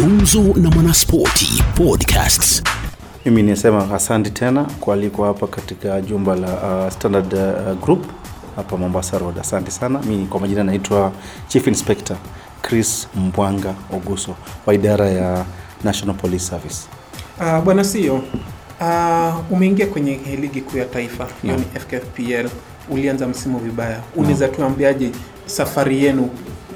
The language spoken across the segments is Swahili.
Gumzo na Mwanaspoti Podcasts. Mimi nisema asante tena kualikwa hapa katika jumba la uh, Standard uh, Group hapa Mombasa Road. Asante sana. Mi kwa majina naitwa Chief Inspector Chris Mbwanga Oguso wa idara ya National Police Service. Uh, bwana Sio, uh, umeingia kwenye ligi kuu ya taifa hiyo no. ni FKFPL, ulianza msimu vibaya. Unaweza tuambiaje safari yenu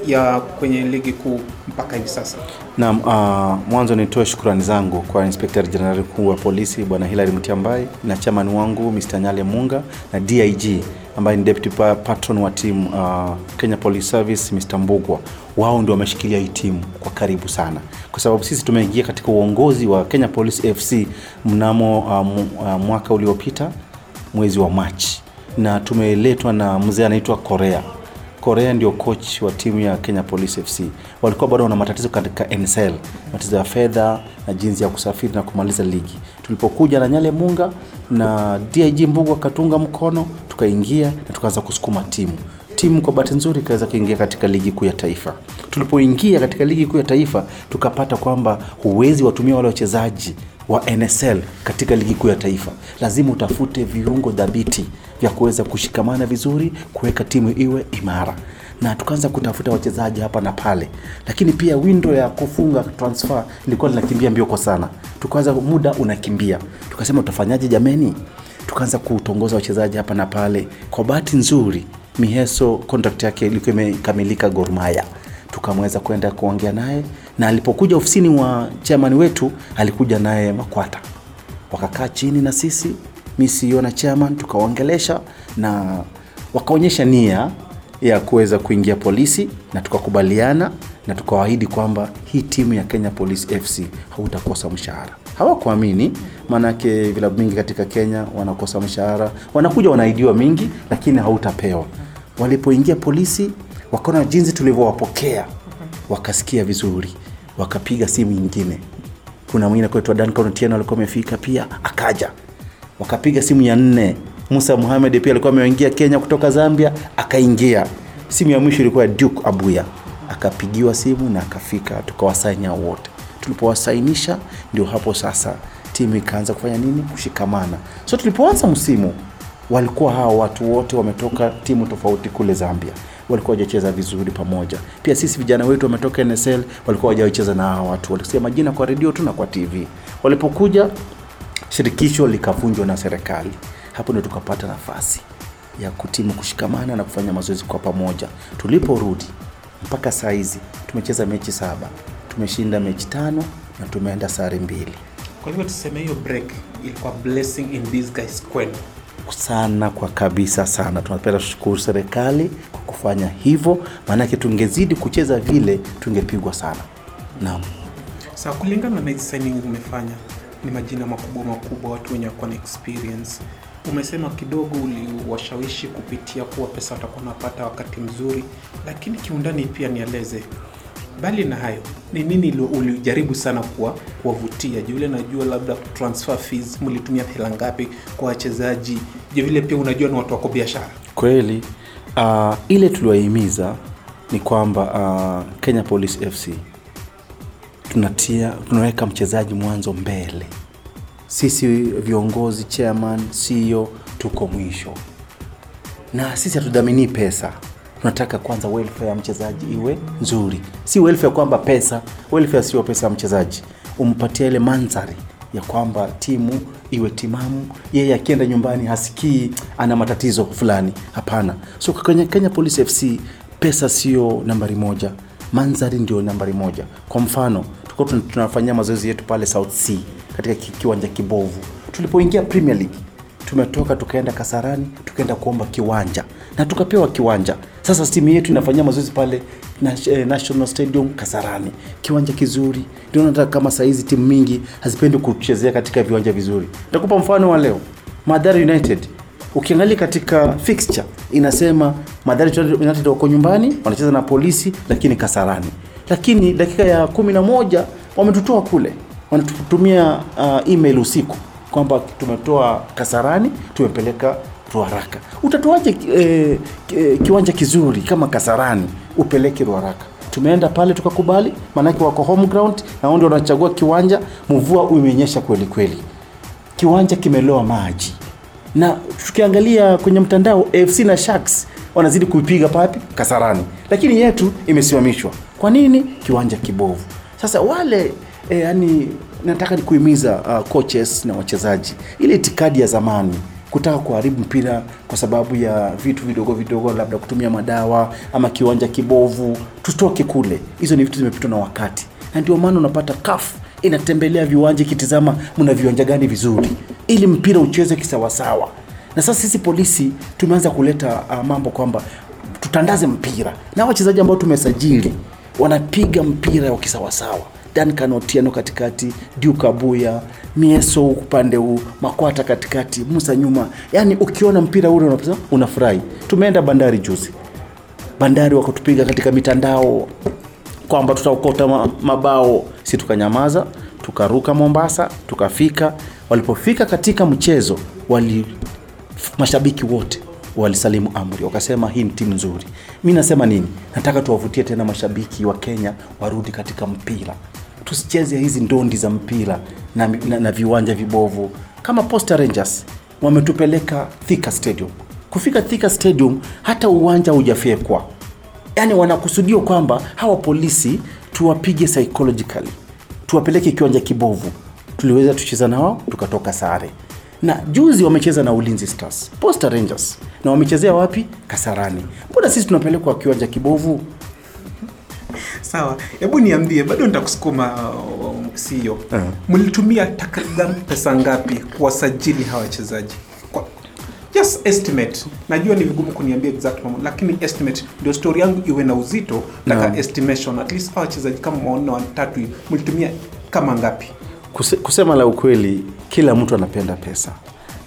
ya kwenye ligi kuu mpaka hivi sasa? Naam, uh, mwanzo nitoe shukrani zangu kwa Inspector General mkuu wa polisi Bwana Hilary Mutyambai na chairman wangu Mr. Nyale Munga na DIG ambaye ni deputy patron wa timu uh, Kenya Police Service Mr. Mbugwa. Wao ndio wameshikilia hii timu kwa karibu sana, kwa sababu sisi tumeingia katika uongozi wa Kenya Police FC mnamo uh, mwaka uliopita mwezi wa Machi, na tumeletwa na mzee anaitwa Korea Korea ndio coach wa timu ya Kenya Police FC. Walikuwa bado wana matatizo katika NSL, matatizo ya fedha na jinsi ya kusafiri na kumaliza ligi. Tulipokuja na Nyale Munga na DIG Mbugu akatunga mkono, tukaingia na tukaanza kusukuma timu. Timu kwa bahati nzuri ikaweza kuingia katika ligi kuu ya taifa. Tulipoingia katika ligi kuu ya taifa, tukapata kwamba huwezi watumia wale wachezaji wa NSL katika ligi kuu ya taifa. Lazima utafute viungo dhabiti vya kuweza kushikamana vizuri, kuweka timu iwe imara, na tukaanza kutafuta wachezaji hapa na pale, lakini pia window ya kufunga transfer ilikuwa linakimbia mbio kwa sana, tukaanza muda unakimbia, tukasema utafanyaje jameni? Tukaanza kutongoza wachezaji hapa na pale. Kwa bahati nzuri, Miheso contract yake ilikuwa imekamilika Gor Mahia tukamweza kwenda kuongea naye na alipokuja ofisini wa chairman wetu alikuja naye Makwata, wakakaa chini na sisi mi CEO na chairman tukawaongelesha na wakaonyesha nia ya kuweza kuingia polisi na tukakubaliana na tukawaahidi kwamba hii timu ya Kenya Police FC hautakosa mshahara. Hawakuamini, maanake vilabu mingi katika Kenya wanakosa mshahara, wanakuja wanaidiwa mingi, lakini hautapewa. Walipoingia polisi, wakaona jinsi tulivyowapokea, wakasikia vizuri, wakapiga simu nyingine. Kuna mwingine kwetu Duncan alikuwa amefika pia, akaja wakapiga simu ya nne. Musa Muhamed pia alikuwa ameingia Kenya kutoka Zambia, akaingia. Simu ya mwisho ilikuwa Duke Abuya, akapigiwa simu na akafika, tukawasainia wote. Tulipowasainisha ndio hapo sasa timu ikaanza kufanya nini? Kushikamana. So tulipoanza msimu walikuwa hawa watu wote wametoka timu tofauti kule Zambia, walikuwa wajacheza vizuri pamoja. Pia sisi vijana wetu wametoka NSL, walikuwa wajacheza na hawa watu, walisikia majina kwa redio tu na kwa TV. Walipokuja shirikisho likavunjwa na serikali. Hapo ndio tukapata nafasi ya kutimu kushikamana na kufanya mazoezi kwa pamoja. Tuliporudi mpaka saa hizi tumecheza mechi saba, tumeshinda mechi tano na tumeenda sare mbili. Kwa hivyo tuseme hiyo break ilikuwa blessing in disguise kwenu. Sana kwa kabisa sana. Tunapenda kushukuru serikali kwa kufanya hivyo, maanake tungezidi kucheza vile tungepigwa sana. Naam. Sasa kulingana na hizi signing umefanya, ni majina makubwa makubwa, watu wenye wako na experience. Umesema kidogo uliwashawishi kupitia kuwa pesa watakuwa wanapata wakati mzuri, lakini kiundani pia nieleze, bali na hayo, ni nini ulijaribu sana kuwa kuwavutia? Vile najua labda transfer fees mlitumia hela ngapi kwa wachezaji, je vile pia unajua ni watu wako biashara. Kweli uh, ile tuliwahimiza ni kwamba uh, Kenya Police FC tunatia tunaweka mchezaji mwanzo mbele. Sisi viongozi, chairman, CEO tuko mwisho, na sisi hatudhamini pesa. Tunataka kwanza welfare ya mchezaji iwe nzuri, si welfare kwamba pesa. Welfare sio pesa ya mchezaji, umpatie ile mandhari ya kwamba timu iwe timamu, yeye akienda nyumbani hasikii ana matatizo fulani. Hapana. So kwenye Kenya Police FC pesa sio nambari moja, mandhari ndio nambari moja. Kwa mfano tulikuwa tunafanyia mazoezi yetu pale South Sea katika kiwanja kibovu. Tulipoingia Premier League tumetoka tukaenda Kasarani tukaenda kuomba kiwanja na tukapewa kiwanja. Sasa timu yetu inafanyia mazoezi pale eh, National Stadium Kasarani, kiwanja kizuri. Ndio kama saa timu mingi hazipendi kuchezea katika viwanja vizuri. Nitakupa mfano wa leo, Mathare United ukiangalia katika fixture inasema Mathare United wako nyumbani wanacheza na polisi, lakini Kasarani, lakini dakika ya kumi na moja wametutoa kule, wanatutumia uh, email usiku kwamba tumetoa Kasarani tumepeleka Ruaraka. Utatoaje eh, eh, kiwanja kizuri kama Kasarani upeleke Ruaraka? tumeenda pale tukakubali maanake wako home ground na ndio wanachagua kiwanja mvua umenyesha kweli kweli kiwanja kimeloa maji na tukiangalia kwenye mtandao AFC na Sharks wanazidi kuipiga papi Kasarani, lakini yetu imesimamishwa. Kwa nini? Kiwanja kibovu. Sasa wale eh, yani nataka ni kuimiza uh, coaches na wachezaji ile itikadi ya zamani kutaka kuharibu mpira kwa sababu ya vitu vidogo vidogo, labda kutumia madawa ama kiwanja kibovu, tutoke kule. Hizo ni vitu zimepitwa na wakati, na ndio maana unapata CAF inatembelea viwanja ikitizama mna viwanja gani vizuri, ili mpira ucheze kisawasawa. Na sasa sisi polisi tumeanza kuleta uh, mambo kwamba tutandaze mpira na wachezaji ambao tumesajili wanapiga mpira wa kisawasawa. Duncan Otieno katikati, Duke Abuya, Mieso upande huu, Makwata katikati, Musa nyuma. Yani ukiona mpira ule unapesa unafurahi. Tumeenda Bandari juzi, Bandari wakatupiga katika mitandao kwamba tutaokota mabao, si tukanyamaza, tukaruka Mombasa, tukafika. Walipofika katika mchezo wali mashabiki wote walisalimu amri, wakasema hii ni timu nzuri. Mi nasema nini? Nataka tuwavutie tena mashabiki wa Kenya warudi katika mpira, tusicheze hizi ndondi za mpira na, na, na viwanja vibovu. Kama Posta Rangers wametupeleka Thika Stadium. Kufika Thika Stadium, hata uwanja hujafyekwa. Yaani wanakusudia kwamba hawa polisi tuwapige psychologically. Tuwapeleke kiwanja kibovu. Tuliweza tucheza nao tukatoka sare. Na juzi wamecheza na ulinzi stars posta rangers. Na wamechezea wapi? Kasarani. Mbona sisi tunapelekwa kiwanja kibovu sawa. Hebu niambie bado nitakusukuma uh, sio mlitumia takriban pesa ngapi kuwasajili hawa wachezaji? Just estimate. Najua ni vigumu kuniambia exact amount, lakini estimate ndio story yangu iwe na uzito taka no. estimation. At least hawa wachezaji kama wanne watatu mlitumia kama ngapi? Kuse, kusema la ukweli kila mtu anapenda pesa.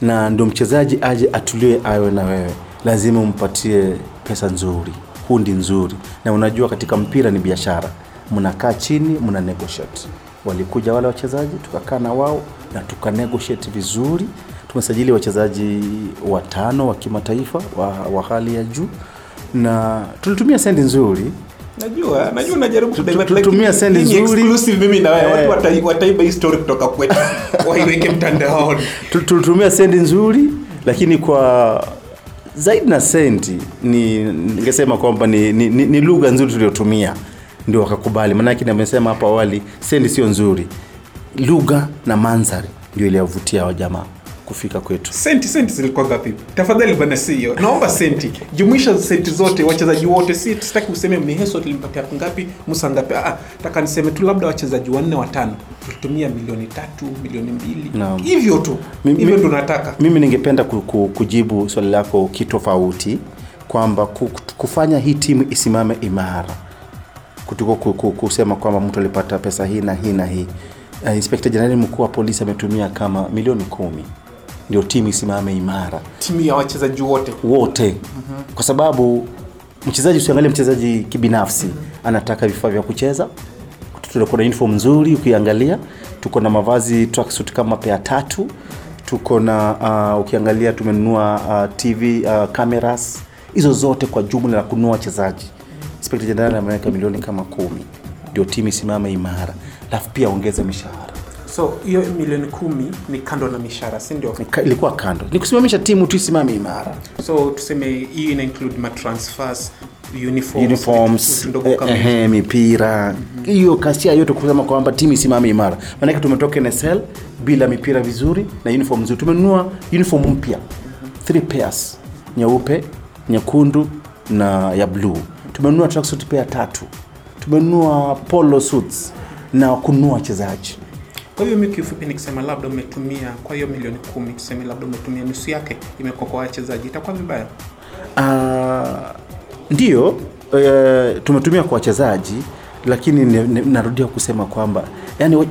Na ndo mchezaji aje atulie awe na wewe. Lazima umpatie pesa nzuri hundi nzuri. Na unajua katika mpira ni biashara. Mnakaa chini mna negotiate. Walikuja wale wachezaji tukakaa na wao na tuka negotiate vizuri. Tumesajili wachezaji watano wa kimataifa wa, wa hali ya juu. Na tulitumia sendi nzuri. Najua najua najaribu kutumia sendi nzuri. exclusive mimi na wewe. Eh. watu watai- wataiba hii story kutoka kwetu. Waiweke mtandaoni. Tulitumia sendi nzuri lakini kwa zaidi na senti ni ningesema kwamba ni, ni, ni, ni lugha nzuri tuliotumia ndio wakakubali. Maanake nimesema hapo awali sendi sio nzuri. Lugha na mandhari ndio iliyovutia wajamaa kufika kwetu. Senti senti zilikuwa ngapi? Tafadhali bana sio naomba senti. Jumuisha senti zote wachezaji wote. Si sitaki useme miheso tulimpatia ngapi musa ngapi. Ah taka niseme tu labda wachezaji wanne watano. Tulitumia milioni tatu milioni mbili. Hivyo tu. Hivyo ndo nataka. mimi ningependa ku, ku, kujibu swali lako kitofauti kwamba kufanya hii timu isimame imara. Kutuko ku, ku, kusema kwamba mtu alipata pesa hii na hii na hii. Uh, inspekta jenerali mkuu wa polisi ametumia kama milioni kumi ndio timu isimame imara. Timu ya wachezaji wote. Wote. Kwa sababu mchezaji usiangalie mchezaji kibinafsi. Anataka vifaa vya kucheza. Tuko na uniform nzuri ukiangalia. Tuko na mavazi tracksuit kama pea tatu. Tuko na uh, ukiangalia tumenunua uh, tv uh, cameras. Hizo zote kwa jumla na kununua wachezaji. Inspekta jenerali ameweka milioni kama kumi. Ndio timu isimame imara. Alafu pia ongeze mishahara so hiyo milioni kumi ni kando na mishara si ndio? Ilikuwa kando. Ni kusimamisha timu tu isimame imara. So tuseme hiyo ina include uniforms, uniforms ndogo kama eh, eh, mipira. Hiyo kasia yote kusema kwamba timu isimame imara. Maanake tumetoka nsl bila mipira vizuri na uniform nzuri. Tumenunua uniform mpya. Three pairs nyeupe nyekundu na ya bluu tumenunua tracksuit pair tatu. Tumenunua polo suits na kununua wachezaji kwa hiyo mi kiufupi nikisema labda umetumia kwa hiyo milioni kumi tuseme labda umetumia nusu yake imekuwa kwa wachezaji itakuwa vibaya? Uh, ndio uh, tumetumia kwa wachezaji lakini ne, ne, narudia kusema kwamba yani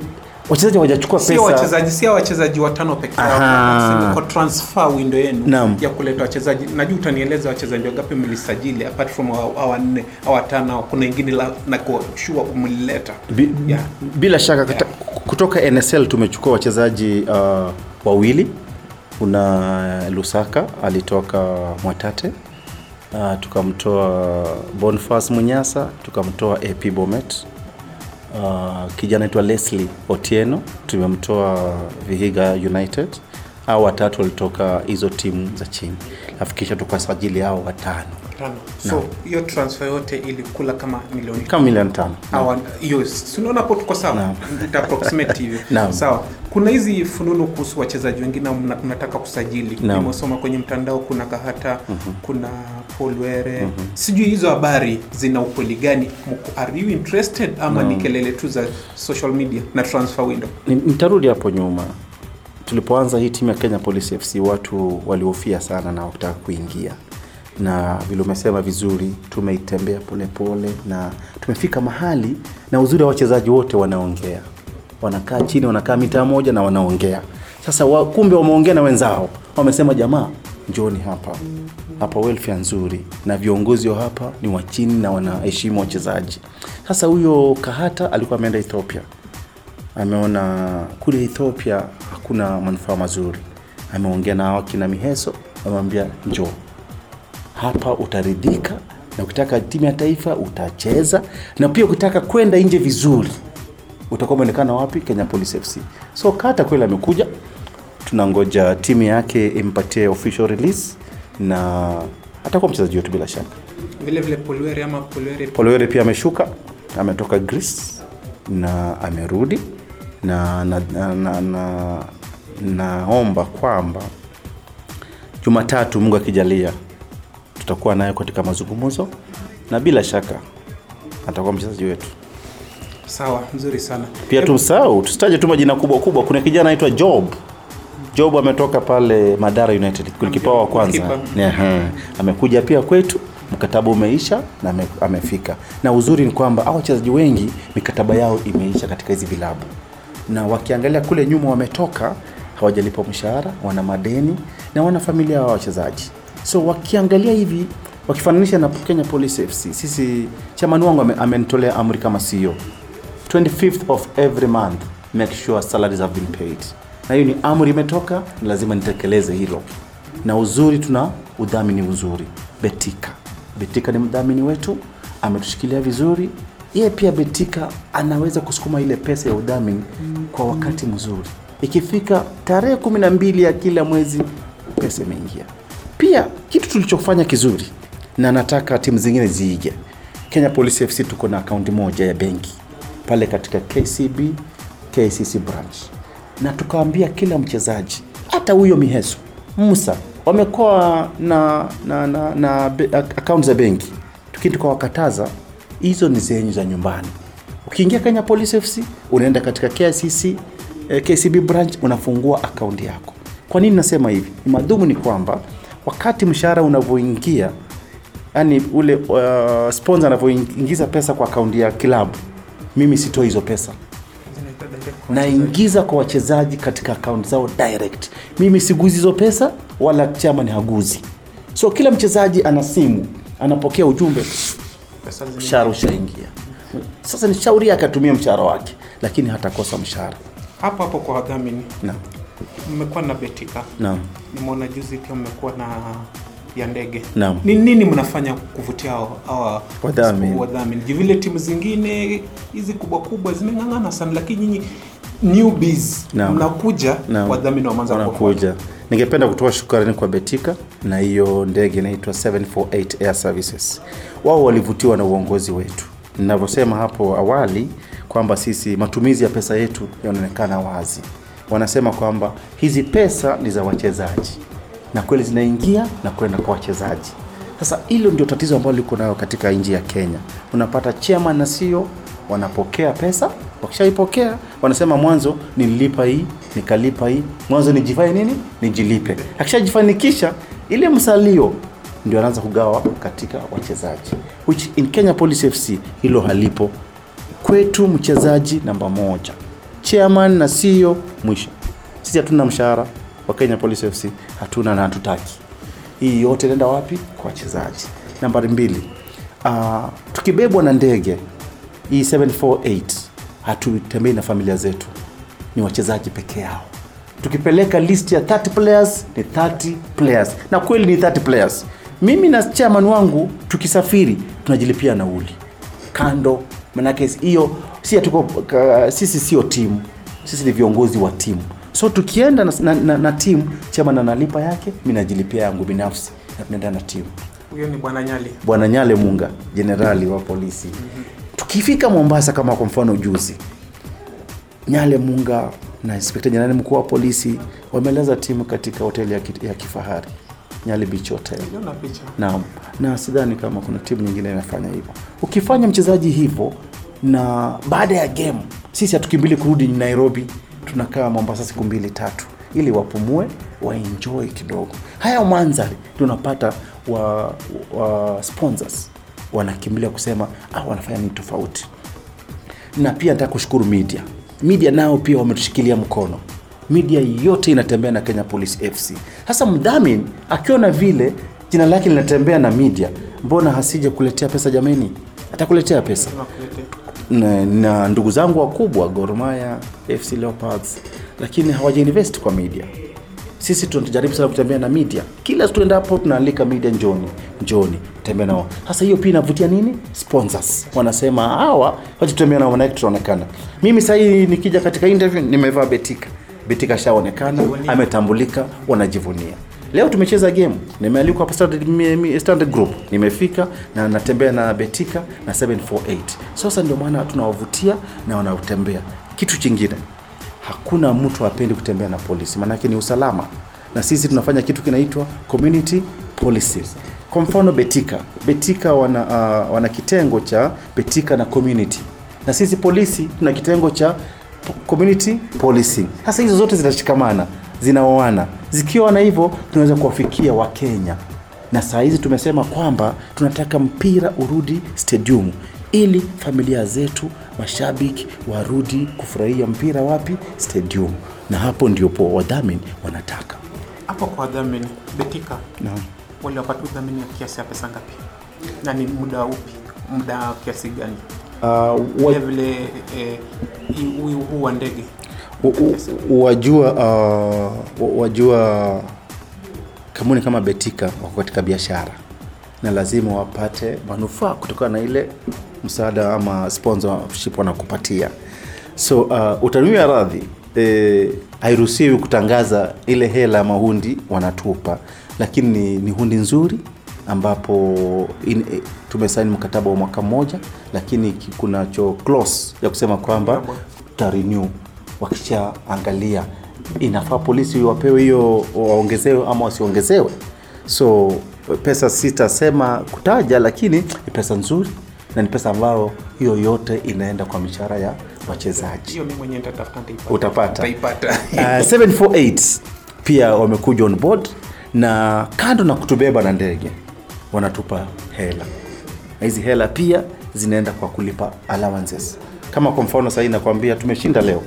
wachezaji hawajachukua sio wachezaji sio wachezaji watano pekee yao kwa transfer window yenu ya kuleta wachezaji. Najua utanieleza wachezaji wangapi mlisajili apart from hawa nne hawa watano kuna ingine la- na kushua mlileta Bi, Yeah. bila shaka kata, kutoka nsl tumechukua wachezaji uh, wawili kuna lusaka alitoka mwatate uh, tukamtoa Bonfas Munyasa, tukamtoa AP Bomet. Uh, kijana aitwa Leslie Otieno tumemtoa Vihiga United. Hao watatu walitoka hizo timu za chini, alafu kisha tukasajili hao watano Tano. so hiyo transfer yote ilikula kama milioni kama milioni tano. Hiyo unaona hapo tuko sawa. Nita approximate hivi. Sawa. Kuna hizi fununu kuhusu wachezaji wengine mnataka kusajili? Nimesoma kwenye mtandao kuna kahata kuna polwere mm-hmm. sijui hizo habari zina ukweli gani? Are you interested ama ni kelele tu za social media na transfer window? Ni- Nitarudi hapo nyuma. Tulipoanza hii timu ya Kenya Police FC watu walihofia sana na wakutaka kuingia, na vile umesema vizuri, tumeitembea polepole na tumefika mahali, na uzuri wa wachezaji wote wanaongea, wanakaa chini, wanakaa mitaa moja na wanaongea. Sasa wa, kumbe wameongea na wenzao, wamesema jamaa, njoni hapa hapa, welfare nzuri, na viongozi wa hapa ni wa chini na wanaheshimu wachezaji. Sasa huyo Kahata alikuwa ameenda Ethiopia ameona kule Ethiopia hakuna manufaa mazuri. Ameongea na wakina Miheso, amemwambia njoo hapa, utaridhika na ukitaka timu ya taifa utacheza, na pia ukitaka kwenda nje vizuri utakuwa umeonekana wapi? Kenya Police FC. So Kata kweli amekuja, tunangoja timu yake impatie official release na atakuwa mchezaji wetu bila shaka. vile vile Polweri ama Polweri, Polweri pia ameshuka, ametoka Greece na amerudi na na, na, na, na naomba kwamba Jumatatu, Mungu akijalia, tutakuwa naye katika mazungumzo na bila shaka atakuwa mchezaji wetu. sawa nzuri sana Pia tumsahau, tusitaje tu majina kubwa kubwa. Kuna kijana anaitwa Job. Job ametoka pale Madara United, golikipa wa kwanza. Ehe. Amekuja pia kwetu, mkataba umeisha na amefika. Na uzuri ni kwamba hao wachezaji wengi mikataba yao imeisha katika hizi vilabu, na wakiangalia kule nyuma wametoka hawajalipwa mshahara, wana madeni na wana familia wa wachezaji. So wakiangalia hivi wakifananisha na Kenya Police FC, sisi chamani wangu ame- amenitolea amri kama CEO 25th of every month make sure salaries have been paid. Na hiyo ni amri imetoka ni lazima nitekeleze hilo. Na uzuri tuna udhamini uzuri. Betika. Betika ni mdhamini wetu ametushikilia vizuri. Yeye pia betika anaweza kusukuma ile pesa ya udhamini kwa wakati mzuri. Ikifika tarehe kumi na mbili ya kila mwezi pesa imeingia pia kitu tulichofanya kizuri na nataka timu zingine ziige. Kenya police fc tuko na akaunti moja ya benki pale katika kcb kcc branch. Na tukaambia kila mchezaji hata huyo miheso musa wamekuwa na na, na, na akaunti za benki. Tukini tukawakataza hizo ni zenyu za nyumbani. Ukiingia kenya police fc unaenda katika kcc eh, kcb branch unafungua akaunti yako. Kwa nini nasema hivi? Ni madhumu ni kwamba wakati mshahara unavyoingia yani ule uh, sponsor anavyoingiza pesa kwa akaunti ya kilabu mimi sitoi hizo pesa. Naingiza kwa wachezaji katika akaunti zao direct. Mimi siguzi hizo pesa wala chama ni haguzi. So kila mchezaji ana simu anapokea ujumbe mshahara ushaingia. Sasa ni shauri yake atumie mshahara wake lakini hatakosa mshahara. Hapo hapo kwa wadhamini naam mmekuwa na betika? Naam. Nimeona juzi pia mmekuwa na ya ndege. Naam. ni nini mnafanya kuvutia hawa Wadhamini. vile timu zingine hizi kubwa kubwa zimeng'ang'ana sana lakini nyinyi newbies mnakuja wadhamini kuwafuata. wanakuja ningependa kutoa shukrani kwa betika na hiyo ndege inaitwa 748 air services. Wao walivutiwa na uongozi wetu. Ninavyosema hapo awali kwamba sisi matumizi ya pesa yetu yanaonekana wazi wanasema kwamba hizi pesa ni za wachezaji. Na kweli zinaingia na kwenda kwa wachezaji. Sasa hilo ndio tatizo ambalo liko nayo katika nchi ya kenya. Unapata chairman na sio wanapokea pesa wakishaipokea wanasema mwanzo nililipa hii nikalipa hii mwanzo nijifanye nini nijilipe. Akishajifanikisha ile msalio ndio anaanza kugawa katika wachezaji. Which in kenya police fc hilo halipo. Kwetu mchezaji namba moja chairman na CEO mwisho. Sisi hatuna mshahara wa kenya police fc hatuna na hatutaki. Hii yote inaenda wapi? Kwa wachezaji. Nambari mbili uh, tukibebwa na ndege hii 748 hatutembei na familia zetu. Ni wachezaji peke yao. Tukipeleka list ya 30 players ni 30 players. Na kweli ni 30 players. Mimi na chairman wangu tukisafiri tunajilipia nauli. Kando manake hiyo si hatuko ka- sisi sio timu sisi ni viongozi wa timu so tukienda na, na, na, na timu chairman analipa yake mi najilipia yangu binafsi na tunaenda na timu Huyo ni bwana Nyale, bwana nyale munga jenerali wa polisi. Tukifika mombasa kama kwa mfano juzi nyale munga na inspekta jenerali mkuu wa polisi wameeleza timu katika hoteli ya, ya kifahari nyale beach hotel. Niliona na, na sidhani kama kuna timu nyingine inafanya hivyo. Ukifanya mchezaji hivyo na baada ya game sisi hatukimbili kurudi nairobi tunakaa mombasa siku mbili tatu ili wapumue waenjoy kidogo. Haya mandhari tunapata wa, wa sponsors wanakimbilia kusema ah, wanafanya nini tofauti? Na pia nataka kushukuru media. Media nao pia wametushikilia mkono. Media yote inatembea na kenya police fc hasa mdhamin akiona vile jina lake linatembea na media mbona hasije kuletea pesa jameni? Atakuletea pesa. Na, na ndugu zangu wakubwa gormaya fc leopards lakini hawajainvest kwa media. Sisi tunajaribu sana kutembea na media. Kila tuendapo tunaalika media njoni njoni tembea nao. Sasa hiyo pia inavutia nini? Sponsors. Wanasema hawa wacha tutembea nao maanake tutaonekana. Mimi sahii nikija katika interview nimevaa betika. Betika shaonekana ametambulika wanajivunia leo tumecheza game. Nimealikwa hapa standard, standard group. Nimefika na natembea na betika na 748 sasa ndio maana tunawavutia na wanatembea. Kitu chingine hakuna mtu apendi kutembea na polisi. Maanake ni usalama. Na sisi tunafanya kitu kinaitwa community policies. kwa mfano betika. Betika wana, uh, wana kitengo cha betika na community. Na sisi polisi tuna kitengo cha community policing. Sasa hizo zote zinashikamana zinaoana Zikioana hivyo tunaweza kuwafikia wakenya na saa hizi tumesema kwamba tunataka mpira urudi stadium ili familia zetu mashabiki warudi kufurahia mpira wapi stadium na hapo ndiopo wadhamini wanataka Hapo kwa wadhamini Betika Naam. waliwapata udhamini wa kiasi ya pesa ngapi? Na ni muda upi? Muda kiasi gani? uh, Vile wa, vile eh, huu wa ndege wajua uh, wajua kampuni kama betika wako katika biashara na lazima wapate manufaa kutokana na ile msaada ama sponsorship wanakupatia. So uh, utanuia radhi eh, hairuhusiwi kutangaza ile hela ama hundi wanatupa lakini ni, ni hundi nzuri ambapo in, eh, tumesaini mkataba wa mwaka mmoja lakini kunacho clause ya kusema kwamba tutarenew wakishaangalia inafaa polisi wapewe hiyo waongezewe ama wasiongezewe. So pesa sitasema kutaja lakini ni pesa nzuri na ni pesa ambayo hiyo yote inaenda kwa mishahara ya wachezaji. Utapata. Uh, 748 pia wamekuja on board na kando na kutubeba na ndege wanatupa hela. Na hizi hela pia zinaenda kwa kulipa allowances. Kama kwa mfano sahii nakwambia tumeshinda leo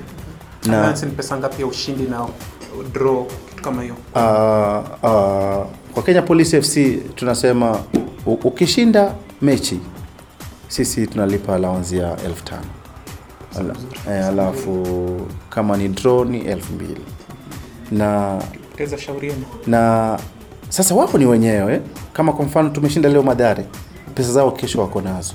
na pesa ngapi ya ushindi na draw kitu kama hiyo? Uh, uh, kwa kenya police fc tunasema ukishinda mechi sisi tunalipa allowance ya elfu tano. Ala, eh, alafu kama ni draw ni elfu mbili. Na na sasa wapo ni wenyewe. Kama kwa mfano tumeshinda leo madhare pesa zao kesho wako nazo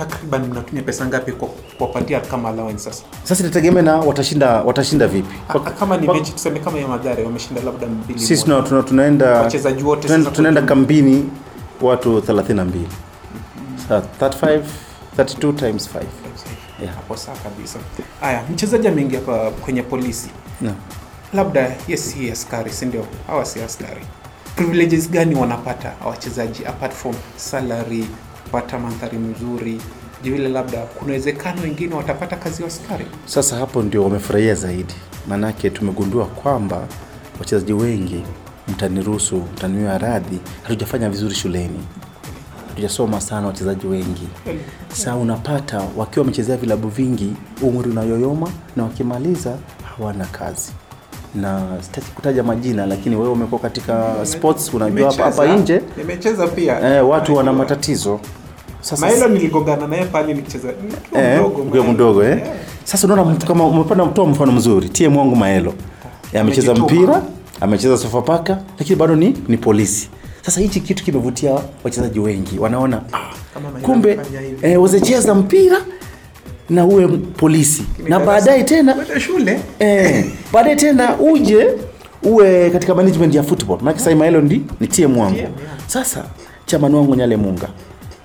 takriban mnatumia pesa ngapi kwa kuwapatia kama allowance sasa? Sasa inategemea na watashinda watashinda vipi? A- kama ni mechi tuseme kama ya Mathare wameshinda labda mbili sisi tuna, tuna, tunaenda Wachezaji wote tunaenda, tunaenda kambini watu 32 Sa- 35 32 times 5 yeah. hapo sawa kabisa. Haya mchezaji ameingia hapa kwenye polisi. No. labda yes, hii askari sindio hawa si askari privileges gani wanapata wachezaji apart from salary kupata mandhari mzuri vile labda kuna uwezekano wengine watapata kazi ya askari sasa hapo ndio wamefurahia zaidi. Maanake tumegundua kwamba wachezaji wengi mtaniruhusu mtaniwia radhi hatujafanya vizuri shuleni. Hatujasoma sana wachezaji wengi. Saa unapata wakiwa wamechezea vilabu vingi umri unayoyoma na wakimaliza hawana kazi na sitaki kutaja majina lakini wewe umekuwa katika sports unajua hapa hapa nje. Nimecheza pia. Eh, watu wana matatizo. Sasa hilo niligongana naye pale nikicheza Eh, mdogo, mdogo eh? Sasa unaona mtu kama umepanda mtoa mfano mzuri, tie mwangu Maelo. Eh, amecheza mpira, amecheza Sofapaka, lakini bado ni, ni polisi. sasa hichi kitu kimevutia wachezaji wengi wanaona ah, kumbe eh, wazecheza mpira na uwe polisi. Na baadaye tena shule. eh, baadaye tena uje uwe katika management ya football. Maana sasa Maelo ndi ni TM wangu. Yeah. sasa chama wangu Nyale Munga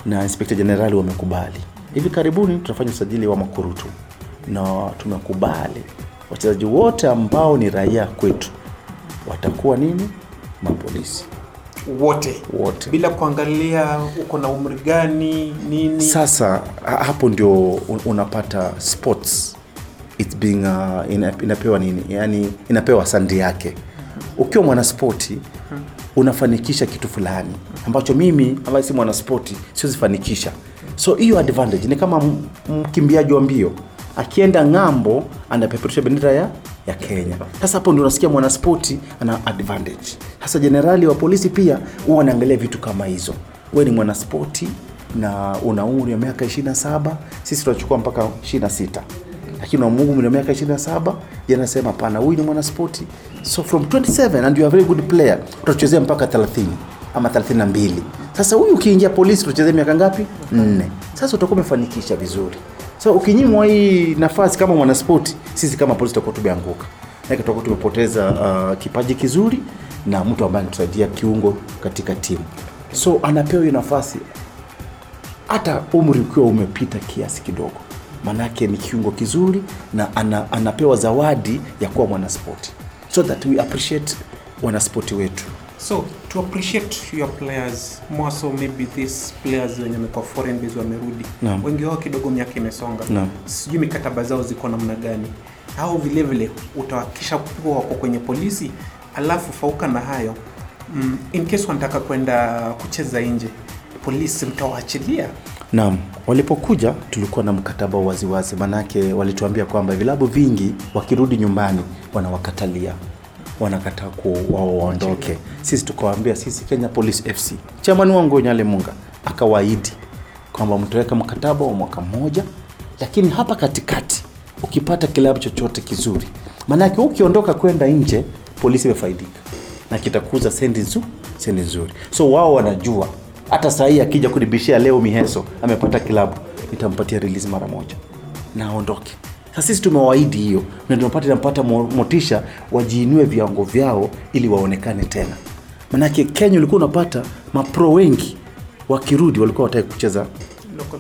na inspector general wamekubali. Hivi karibuni tutafanya usajili wa makurutu na tumekubali. Wachezaji wote ambao ni raia kwetu watakuwa nini? Mapolisi wote. Wote. Bila kuangalia uko na umri gani nini. Sasa hapo ndio unapata sports. It's being uh, inapewa nini? Yani inapewa sandi yake. Ukiwa mwanaspoti unafanikisha kitu fulani ambacho mimi ambaye si mwanaspoti siwezifanikisha so hiyo advantage ni kama mkimbiaji wa mbio. Akienda ng'ambo anapeperusha bendera ya, ya kenya. Sasa hapo ndio unasikia mwanaspoti ana advantage. Hasa jenerali wa polisi pia huwa wanaangalia vitu kama hizo. Wewe ni mwanaspoti na una umri wa miaka 27 sisi tunachukua mpaka 26 lakini una umri wa miaka 27 je anasema hapana huyu ni mwanaspoti. So from 27 and you are very good player utachezea mpaka 30 ama 32 sasa huyu ukiingia polisi utachezea miaka ngapi? 4. sasa utakuwa umefanikisha vizuri so ukinyimwa hii nafasi kama mwanaspoti sisi kama polisi tutakuwa tumeanguka. Tutakuwa tumepoteza uh, kipaji kizuri na mtu ambaye anatusaidia kiungo katika timu. So anapewa hiyo nafasi. Hata umri ukiwa umepita kiasi kidogo manake ni kiungo kizuri na ana, anapewa zawadi ya kuwa mwanaspoti. So that we appreciate wanaspoti wetu so to appreciate your players more so maybe these players wenye wamekuwa foreign base wamerudi. No. wengi wao kidogo miaka imesonga. No. sijui mikataba zao ziko namna gani. Au vile vile utawakisha kuwa wako kwenye polisi alafu fauka na hayo. Mm, in case wanataka kwenda kucheza nje polisi mtawaachilia. Naam. Walipokuja tulikuwa na mkataba wa waziwazi. Manake walituambia kwamba vilabu vingi wakirudi nyumbani wanawakatalia wanakataa wao waondoke. Sisi tukawaambia sisi kenya police fc chairman wangu nyale munga akawaahidi kwamba mtaweka mkataba wa mwaka mmoja lakini hapa katikati ukipata kilabu chochote kizuri maanake ukiondoka kwenda nje polisi imefaidika na kitakuza sendi nzuri sendi nzuri. So wao wanajua hata saa hii akija kunibishia leo miheso amepata kilabu nitampatia release mara moja. Na aondoke sasa sisi tumewaahidi hiyo na tunapata napata motisha wajiinue viwango vyao ili waonekane tena. Manake kenya ulikuwa unapata mapro wengi wakirudi walikuwa wataki kucheza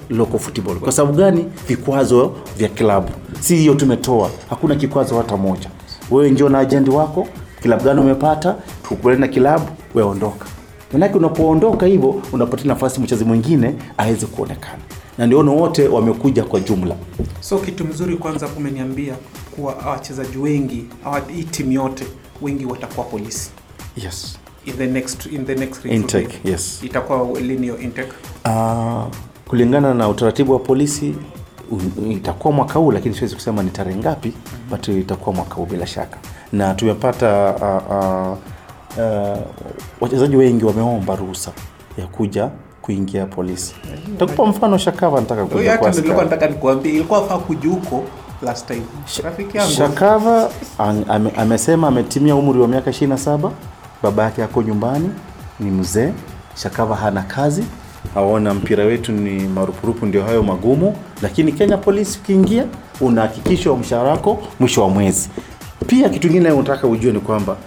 local. football. Kwa sababu gani? Vikwazo vya klabu si hiyo tumetoa. Hakuna kikwazo hata moja. Wewe njio na ajendi wako kilabu gani umepata tukubali na kilabu weondoka manake unapoondoka hivyo unapatia nafasi mchezaji mwingine aweze kuonekana na ndiona wote wamekuja kwa jumla. So kitu mzuri kwanza umeniambia kuwa wachezaji wengi hii timu yote wengi watakuwa polisi. Yes. In the next in the next Intake, yes. itakuwa lini hiyo intake? Uh, kulingana na utaratibu wa polisi itakuwa mwaka huu lakini siwezi kusema ni tarehe ngapi but itakuwa mwaka huu bila shaka. Na tumepata uh, uh, uh, wachezaji wengi wameomba ruhusa ya kuja kuingia polisi takupa mfano shakava nataka kuja kwa nilikuwa askari. nataka nikuambia ilikuwa faa kuja huko last time rafiki yangu Shakava am, amesema ametimia umri wa miaka 27, baba yake ako nyumbani, ni mzee. Shakava hana kazi, aona mpira wetu ni marupurupu, ndio hayo magumu. Lakini Kenya polisi ukiingia, unahakikishwa mshahara wako mwisho wa mwezi. Pia kitu kingine nataka ujue ni kwamba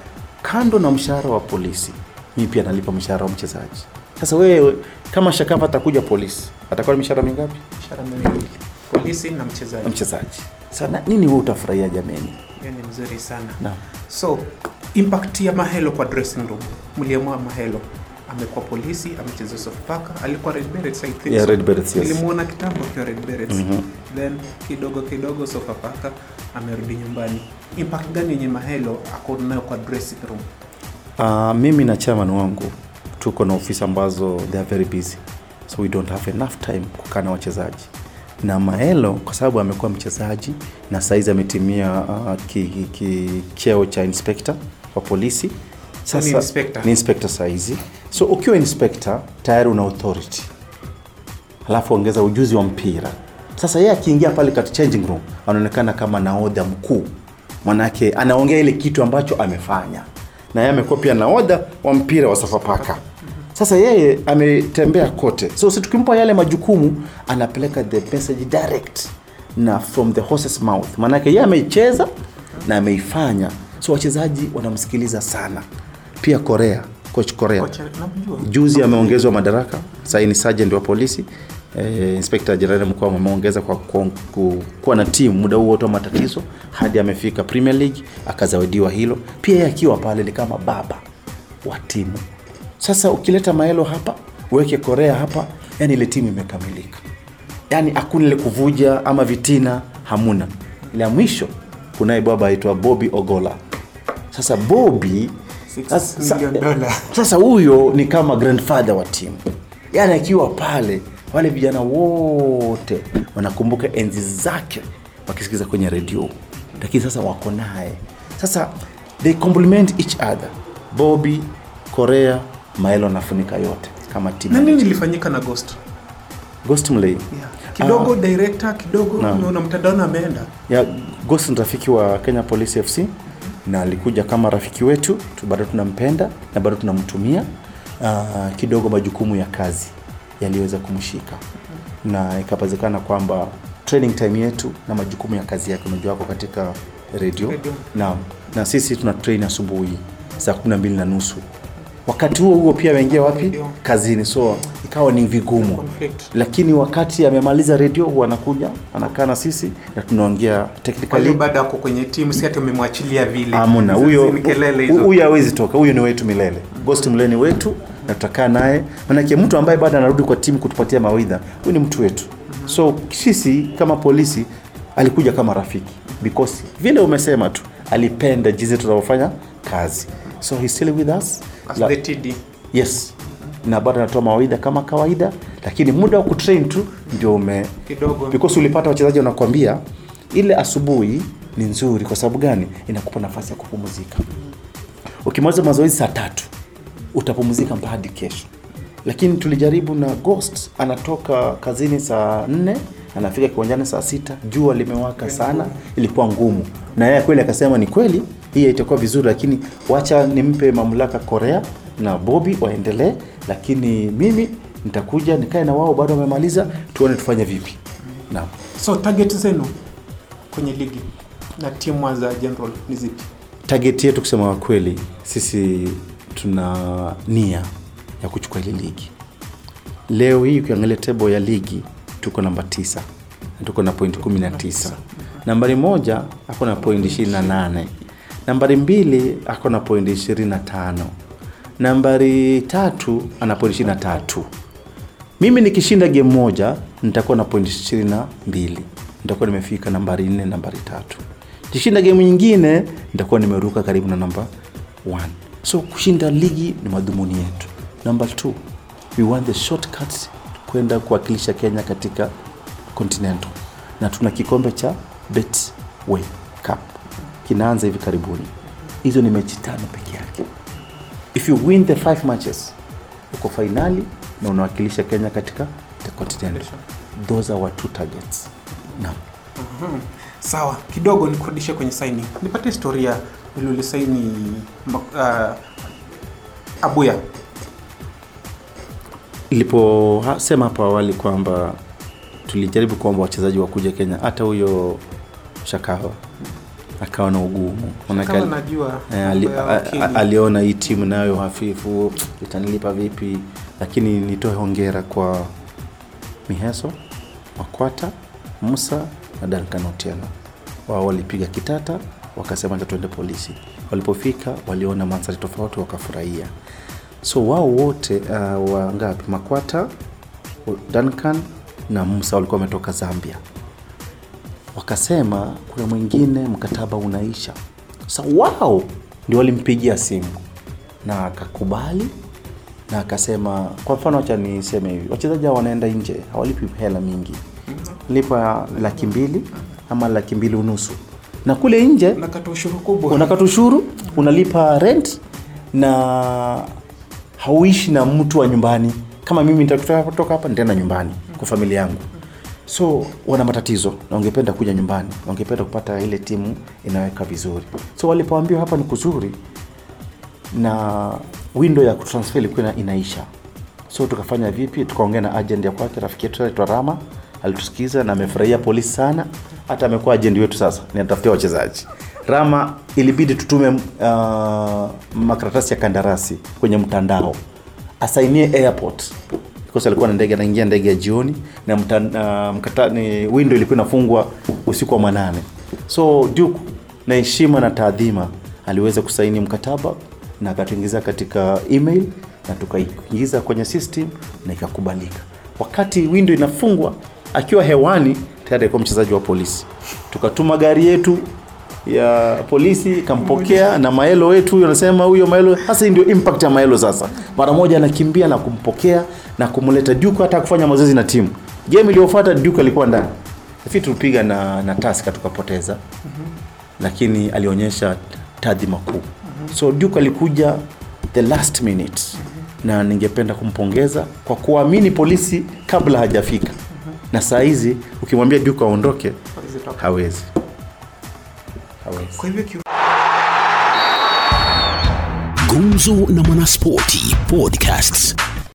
kando na mshahara wa polisi, mimi pia nalipa mshahara wa mchezaji. Sasa wewe kama Shakava atakuja polisi, atakuwa na mishahara mingapi? Mishahara miwili polisi na mchezaji Na mchezaji. Sana nini wewe utafurahia jameni? hiyo ni mzuri sana Naam. so impact ya mahelo kwa dressing room mliamua mahelo amekuwa polisi amecheza sofapaka alikuwa red berets I think Yeah. Red Berets, yes. nilimuona kitambo kwa red berets then kidogo kidogo sofapaka amerudi nyumbani impact gani yenye mahelo ako nayo kwa dressing room Uh, mimi na chairman wangu tuko na ofisi ambazo they are very busy. So we don't have enough time kukaa na wachezaji. Na maelo kwa sababu amekuwa mchezaji na saizi ametimia uh, ki, ki, cheo cha inspector wa polisi. Sasa ni inspector? ni inspector saizi. So ukiwa inspector tayari una authority. Alafu ongeza ujuzi wa mpira. Sasa yeye akiingia pale changing room anaonekana kama naodha mkuu. Manake anaongea ile kitu ambacho amefanya. Na yeye amekuwa pia naodha wa mpira wa sofapaka sasa yeye ametembea kote. So si tukimpa yale majukumu anapeleka the message direct na from the horse's mouth. Maanake yeye ameicheza na ameifanya. So wachezaji wanamsikiliza sana. Pia korea coach korea. Juzi ameongezwa madaraka. Sahii ni sergeant wa polisi. Eh, inspector jenerali mkuu ameongeza kwa ku- ku- kuwa na timu muda huo wote wa matatizo hadi amefika premier league akazawadiwa hilo. Pia yeye akiwa pale ni kama baba wa timu sasa ukileta maelo hapa uweke korea hapa yani ile timu imekamilika. Yani hakuna ile kuvuja ama vitina hamuna. La mwisho kunaye baba aitwa bobi ogola. Sasa Bobby sasa- sasa huyo ni kama grandfather wa timu. Yani akiwa pale wale vijana wote wanakumbuka enzi zake wakisikiza kwenye redio lakini sasa wako naye. Sasa they complement each other. Bobi korea maelo anafunika yote kama timu nini ilifanyika na ghost? Ghost mlei. Kidogo director kidogo na, unaona mtandaoni ameenda. Ya Ghost ni rafiki wa Kenya Police FC na alikuja kama rafiki wetu tu, bado tunampenda na bado tunamtumia. Uh, kidogo majukumu ya kazi yaliweza kumshika. Na ikapazekana kwamba training time yetu na majukumu ya kazi yake, unajua wako katika Radio. na, na sisi tuna train asubuhi saa kumi na mbili na nusu wakati huo huo pia ameingia wapi? Kazini, so ikawa ni vigumu. Lakini wakati amemaliza redio huwa anakuja anakaa na sisi na tunaongea technically. Baada yako kwenye timu si ati umemwachilia vile. Amuna huyo hawezi toka. Huyo ni wetu milele. Ghost milele ni wetu na tutakaa naye. Manake mtu ambaye bado anarudi kwa timu kutupatia mawaidha huyu ni mtu wetu. So sisi kama polisi alikuja kama rafiki. Because vile umesema tu alipenda jinsi tunavyofanya kazi. So he's still with us La- the TD. yes. Na bado anatoa mawaidha kama kawaida lakini muda wa kutrain tu ndio ume kidogo. Because ulipata wachezaji wanakwambia ile asubuhi ni nzuri. Kwa sababu gani? Inakupa nafasi ya kupumzika. Ukimaliza mazoezi saa tatu utapumzika mpaka hadi kesho. Lakini tulijaribu na ghost anatoka kazini saa nne anafika kiwanjani saa sita jua limewaka sana ilikuwa ngumu. Na yeye kweli akasema ni kweli hii itakuwa vizuri lakini wacha nimpe mamlaka korea na bobi waendelee lakini mimi nitakuja nikae na wao bado wamemaliza tuone tufanye vipi. Naam. So target zenu kwenye ligi na timu za general ni zipi? Target yetu kusema kweli sisi tuna nia ya kuchukua ile ligi. Leo hii ukiangalia tebo ya ligi tuko namba tisa. Na tuko na point 19 nambari moja ako na point 28 nambari mbili ako na pointi 25 nambari tatu ana pointi 23 mimi nikishinda game moja nitakuwa na pointi 22, nitakuwa nimefika nambari 4, nambari tatu. Nikishinda game nyingine nitakuwa nimeruka karibu na namba 1. so kushinda ligi ni madhumuni yetu. Number 2, we want the shortcuts kwenda kuwakilisha kenya katika continental. Na tuna kikombe cha betway kinaanza hivi karibuni. Hizo ni mechi tano peke yake. If you win the five matches uko fainali na unawakilisha kenya katika the continent. Those are our two targets. Naam. -hmm. sawa kidogo nikurudishe kwenye signing. Nipate historia vile ulisaini uh, abuya. Niliposema hapo awali kwamba tulijaribu kuomba wachezaji wakuja kenya. Hata huyo shakawa akawa na ugumu. Eh, aliona hii timu nayo hafifu itanilipa vipi? Lakini nitoe hongera kwa miheso makwata musa na duncan otieno. Wao walipiga kitata wakasema tatuende tuende polisi. Walipofika waliona mandhari tofauti wakafurahia. So wao wote uh, wangapi makwata duncan na musa walikuwa wametoka zambia wakasema kuna mwingine mkataba unaisha. Sa wao ndio walimpigia simu na akakubali na akasema kwa mfano wacha niseme hivi wachezaji hao wanaenda nje hawalipi hela mingi. Lipa laki mbili ama laki mbili unusu. Na kule nje unakata ushuru kubwa. unakata ushuru unalipa rent na hauishi na mtu wa nyumbani. Kama mimi nitakutoka hapa nitaenda nyumbani kwa familia yangu so wana matatizo na wangependa kuja nyumbani wangependa kupata ile timu inaweka vizuri. So walipoambiwa hapa ni kuzuri na window ya kutransfer ilikuwa inaisha. So tukafanya vipi? Tukaongea na agent ya kwake rafiki yetu anaitwa rama alitusikiza na amefurahia polisi sana. Hata amekuwa agent wetu sasa ni atafutia wachezaji. Rama ilibidi tutume uh, makaratasi ya kandarasi kwenye mtandao. Asainie airport because alikuwa na ndege anaingia ndege ya jioni na mta, uh, mkata, ni window ilikuwa inafungwa usiku wa manane. So duke na heshima na taadhima aliweza kusaini mkataba na akatuingiza katika email na tukaingiza kwenye system na ikakubalika. Wakati window inafungwa akiwa hewani tayari alikuwa mchezaji wa polisi. Tukatuma gari yetu ya polisi ikampokea na maelo wetu huyo anasema huyo maelo hasa ndio impact ya maelo sasa. Mara moja anakimbia na kumpokea na kumleta duke hata kufanya mazoezi na timu. Game iliyofuata duke alikuwa ndani. Nafikiri tulipiga na, na Tusker tukapoteza lakini alionyesha tadhima kuu so duke alikuja the last minute. Na ningependa kumpongeza kwa kuamini polisi kabla hajafika. Na saa hizi ukimwambia duke aondoke hawezi Kwa hivyo kiu- Gumzo na Mwanaspoti Podcasts.